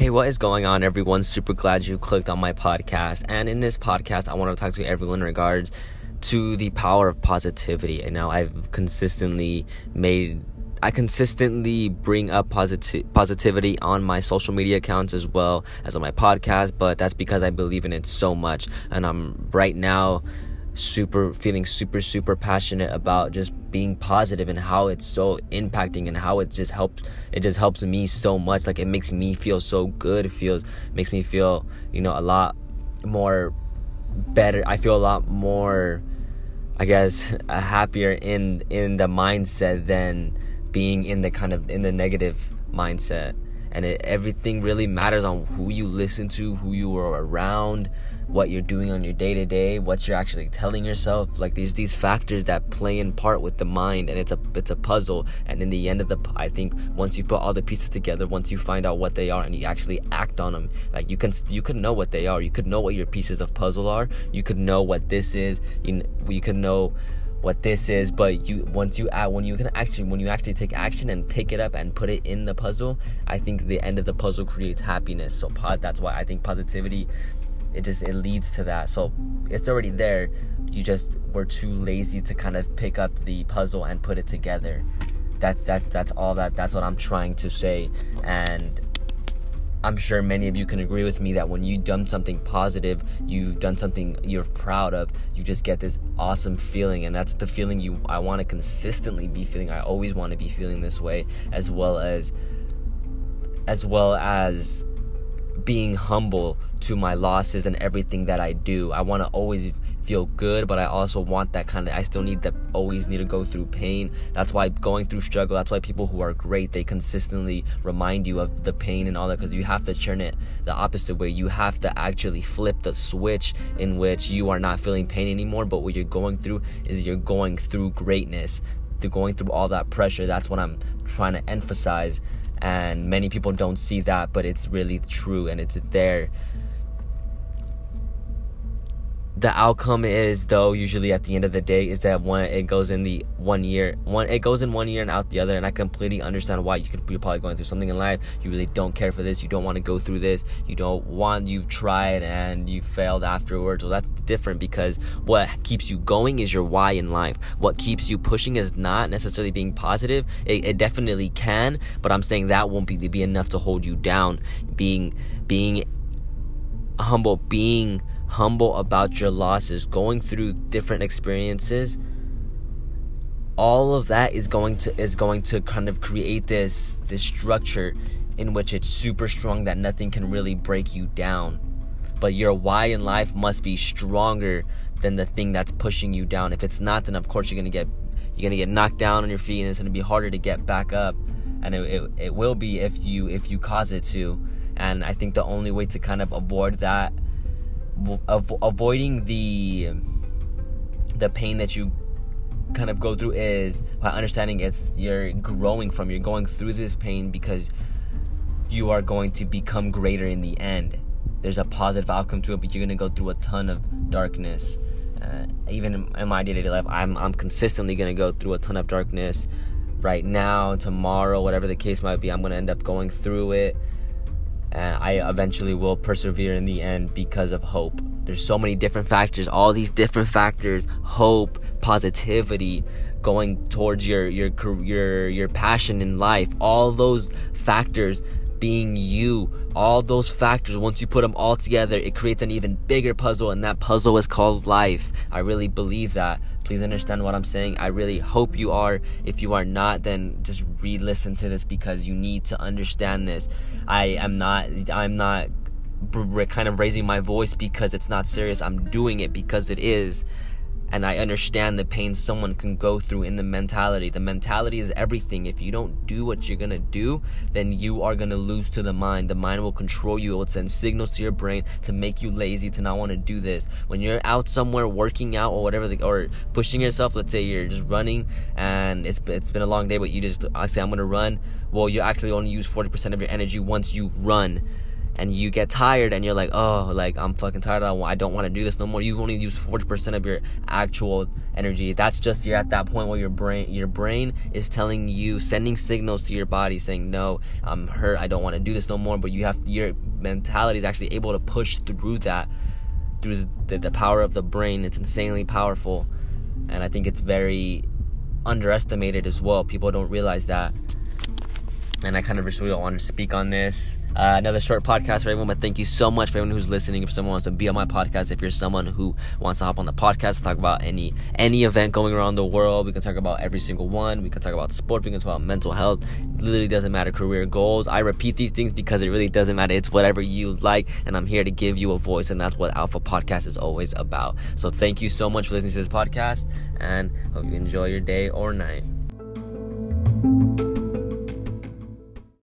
Hey, what is going on, everyone? Super glad you clicked on my podcast. And in this podcast, I want to talk to everyone in regards to the power of positivity. And now I've consistently made I consistently bring up posit- positivity on my social media accounts as well as on my podcast, but that's because I believe in it so much. And I'm right now super feeling super super passionate about just being positive and how it's so impacting and how it just helps it just helps me so much. Like it makes me feel so good. It feels makes me feel you know a lot more better. I feel a lot more i guess happier in in the mindset than being in the kind of in the negative mindset. And it, everything really matters on who you listen to who you are around what you're doing on your day to day, what you're actually telling yourself. Like there's these factors that play in part with the mind, and it's a it's a puzzle. And in the end of the, I think once you put all the pieces together, once you find out what they are, and you actually act on them, like you can you could know what they are. You could know what your pieces of puzzle are. You could know what this is. You you could know what this is but you once you add when you can actually when you actually take action and pick it up and put it in the puzzle i think the end of the puzzle creates happiness so pod that's why i think positivity it just it leads to that. So it's already there. You just were too lazy to kind of pick up the puzzle and put it together. That's that's that's all that that's what i'm trying to say. And i'm sure many of you can agree with me that when you've done something positive you've done something you're proud of you just get this awesome feeling. And that's the feeling you i want to consistently be feeling. I always want to be feeling this way as well as as well as being humble to my losses and everything that I do. I want to always feel good, but I also want that kind of I still need to always need to go through pain. That's why going through struggle, that's why people who are great, they consistently remind you of the pain and all that cuz you have to turn it the opposite way. You have to actually flip the switch in which you are not feeling pain anymore, but what you're going through is you're going through greatness. Through going through all that pressure, that's what I'm trying to emphasize and many people don't see that but it's really true and it's there the outcome is though usually at the end of the day is that one it goes in the one year one it goes in one year and out the other and i completely understand why you could be probably going through something in life. You really don't care for this. You don't want to go through this. You don't want you've tried and you failed afterwards. Well that's different because what keeps you going is your why in life. What keeps you pushing is not necessarily being positive. It, it definitely can but i'm saying that won't be, be enough to hold you down. Being being humble being humble about your losses, going through different experiences, all of that is going to is going to kind of create this this structure in which it's super strong that nothing can really break you down. But your why in life must be stronger than the thing that's pushing you down. If it's not, then of course you're gonna get you're gonna get knocked down on your feet, and it's gonna be harder to get back up. And it, it, it will be if you if you cause it to. And I think the only way to kind of avoid that avoiding the the pain that you kind of go through is by understanding it's you're growing from you're going through this pain because you are going to become greater in the end. There's a positive outcome to it but you're going to go through a ton of darkness. Uh, even in, in my day-to-day life I'm, I'm consistently going to go through a ton of darkness. Right now tomorrow whatever the case might be i'm going to end up going through it and I eventually will persevere in the end because of hope. There's so many different factors, all these different factors, hope, positivity, going towards your your your your passion in life. All those factors being you. All those factors, once you put them all together, it creates an even bigger puzzle, and that puzzle is called life. I really believe that. Please understand what I'm saying. I really hope you are. If you are not, then just re listen to this because you need to understand this. I am not, I'm not kind of raising my voice because it's not serious. I'm doing it because it is and I understand the pain someone can go through in the mentality. The mentality is everything. If you don't do what you're gonna do, then you are gonna lose to the mind. The mind will control you. It will send signals to your brain to make you lazy, to not want to do this. When you're out somewhere working out or whatever, the, or pushing yourself, let's say you're just running and it's it's been a long day, but you just I say I'm gonna run. Well, you actually only use 40% of your energy once you run and you get tired and you're like, oh, like I'm fucking tired. I don't want to do this no more. You only use 40% of your actual energy. That's just you're at that point where your brain, your brain is telling you, sending signals to your body saying, no, I'm hurt. I don't want to do this no more. But you have your mentality is actually able to push through that, through the, the power of the brain. It's insanely powerful, and I think it's very underestimated as well. People don't realize that and I kind of just really want to speak on this. Uh, another short podcast for everyone, but thank you so much for everyone who's listening. If someone wants to be on my podcast, if you're someone who wants to hop on the podcast, talk about any any event going around the world, we can talk about every single one. We can talk about sport. We can talk about mental health. It literally doesn't matter. Career goals. I repeat these things because it really doesn't matter. It's whatever you like, and I'm here to give you a voice, and that's what Alpha Podcast is always about. So thank you so much for listening to this podcast, and hope you enjoy your day or night.